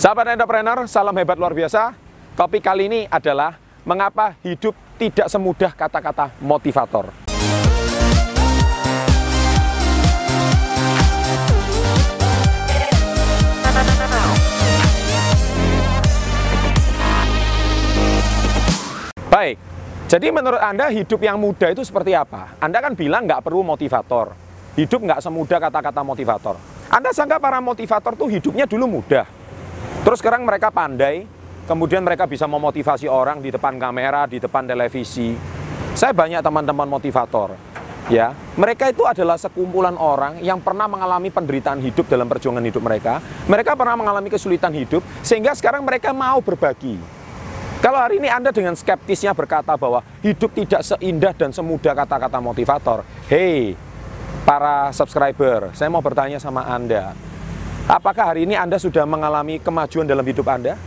Sahabat entrepreneur, salam hebat luar biasa. Topik kali ini adalah mengapa hidup tidak semudah kata-kata motivator. Baik, jadi menurut Anda hidup yang mudah itu seperti apa? Anda kan bilang nggak perlu motivator. Hidup nggak semudah kata-kata motivator. Anda sangka para motivator tuh hidupnya dulu mudah. Terus sekarang mereka pandai, kemudian mereka bisa memotivasi orang di depan kamera, di depan televisi. Saya banyak teman-teman motivator. Ya, mereka itu adalah sekumpulan orang yang pernah mengalami penderitaan hidup dalam perjuangan hidup mereka. Mereka pernah mengalami kesulitan hidup sehingga sekarang mereka mau berbagi. Kalau hari ini Anda dengan skeptisnya berkata bahwa hidup tidak seindah dan semudah kata-kata motivator. Hei, para subscriber, saya mau bertanya sama Anda. Apakah hari ini Anda sudah mengalami kemajuan dalam hidup Anda?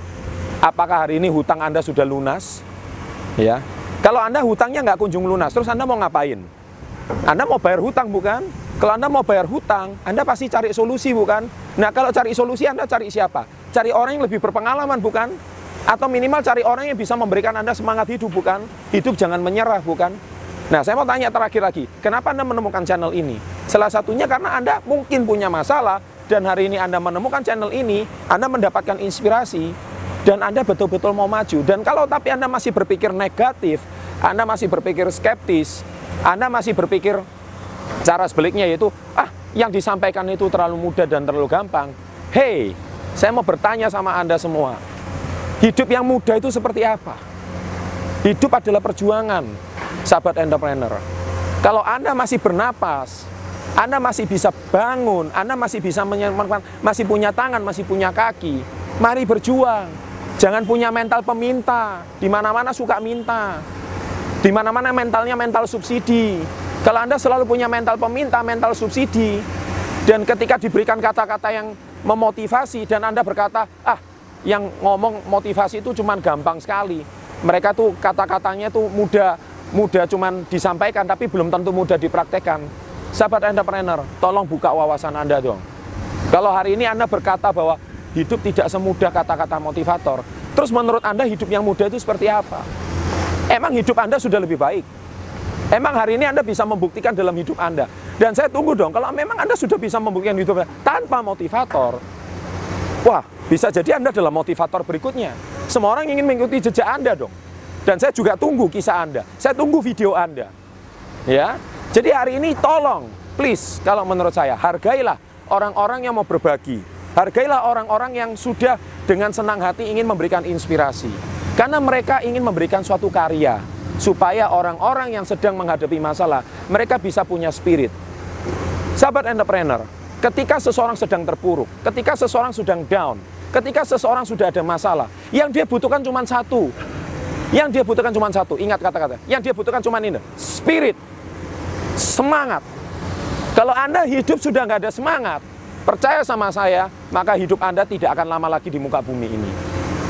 Apakah hari ini hutang Anda sudah lunas? Ya. Kalau Anda hutangnya nggak kunjung lunas, terus Anda mau ngapain? Anda mau bayar hutang bukan? Kalau Anda mau bayar hutang, Anda pasti cari solusi bukan? Nah kalau cari solusi Anda cari siapa? Cari orang yang lebih berpengalaman bukan? Atau minimal cari orang yang bisa memberikan Anda semangat hidup, bukan? Hidup jangan menyerah, bukan? Nah, saya mau tanya terakhir lagi, kenapa Anda menemukan channel ini? Salah satunya karena Anda mungkin punya masalah, dan hari ini Anda menemukan channel ini, Anda mendapatkan inspirasi, dan Anda betul-betul mau maju. Dan kalau tapi Anda masih berpikir negatif, Anda masih berpikir skeptis, Anda masih berpikir cara sebaliknya yaitu, ah, yang disampaikan itu terlalu mudah dan terlalu gampang. Hei, saya mau bertanya sama Anda semua, Hidup yang mudah itu seperti apa? Hidup adalah perjuangan, sahabat entrepreneur. Kalau Anda masih bernapas, Anda masih bisa bangun, Anda masih bisa menyelamatkan, masih punya tangan, masih punya kaki, mari berjuang. Jangan punya mental peminta, di mana-mana suka minta. Di mana-mana mentalnya mental subsidi. Kalau Anda selalu punya mental peminta, mental subsidi, dan ketika diberikan kata-kata yang memotivasi dan Anda berkata, ah yang ngomong motivasi itu cuman gampang sekali. Mereka tuh kata-katanya tuh mudah mudah cuman disampaikan tapi belum tentu mudah dipraktekkan. Sahabat entrepreneur, tolong buka wawasan Anda dong. Kalau hari ini Anda berkata bahwa hidup tidak semudah kata-kata motivator, terus menurut Anda hidup yang mudah itu seperti apa? Emang hidup Anda sudah lebih baik? Emang hari ini Anda bisa membuktikan dalam hidup Anda? Dan saya tunggu dong, kalau memang Anda sudah bisa membuktikan hidup Anda tanpa motivator, wah bisa jadi Anda adalah motivator berikutnya. Semua orang ingin mengikuti jejak Anda dong. Dan saya juga tunggu kisah Anda. Saya tunggu video Anda. Ya. Jadi hari ini tolong, please, kalau menurut saya, hargailah orang-orang yang mau berbagi. Hargailah orang-orang yang sudah dengan senang hati ingin memberikan inspirasi. Karena mereka ingin memberikan suatu karya supaya orang-orang yang sedang menghadapi masalah, mereka bisa punya spirit. Sahabat entrepreneur, ketika seseorang sedang terpuruk, ketika seseorang sedang down, Ketika seseorang sudah ada masalah, yang dia butuhkan cuma satu. Yang dia butuhkan cuma satu. Ingat kata-kata. Yang dia butuhkan cuma ini. Spirit. Semangat. Kalau Anda hidup sudah nggak ada semangat, percaya sama saya, maka hidup Anda tidak akan lama lagi di muka bumi ini.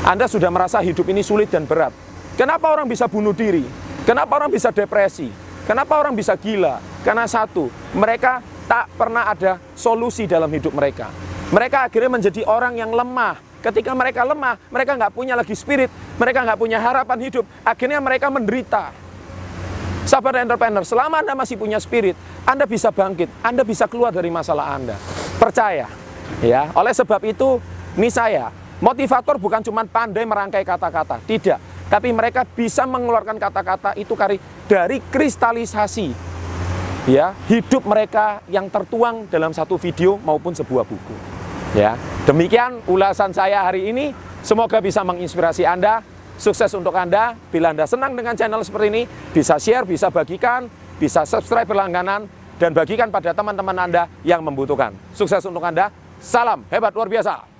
Anda sudah merasa hidup ini sulit dan berat. Kenapa orang bisa bunuh diri? Kenapa orang bisa depresi? Kenapa orang bisa gila? Karena satu, mereka tak pernah ada solusi dalam hidup mereka. Mereka akhirnya menjadi orang yang lemah. Ketika mereka lemah, mereka nggak punya lagi spirit, mereka nggak punya harapan hidup. Akhirnya mereka menderita. Sahabat entrepreneur, selama Anda masih punya spirit, Anda bisa bangkit, Anda bisa keluar dari masalah Anda. Percaya. Ya, oleh sebab itu, ini saya, motivator bukan cuma pandai merangkai kata-kata, tidak. Tapi mereka bisa mengeluarkan kata-kata itu dari kristalisasi ya hidup mereka yang tertuang dalam satu video maupun sebuah buku. Ya, demikian ulasan saya hari ini. Semoga bisa menginspirasi Anda. Sukses untuk Anda. Bila Anda senang dengan channel seperti ini, bisa share, bisa bagikan, bisa subscribe berlangganan, dan bagikan pada teman-teman Anda yang membutuhkan. Sukses untuk Anda. Salam hebat luar biasa.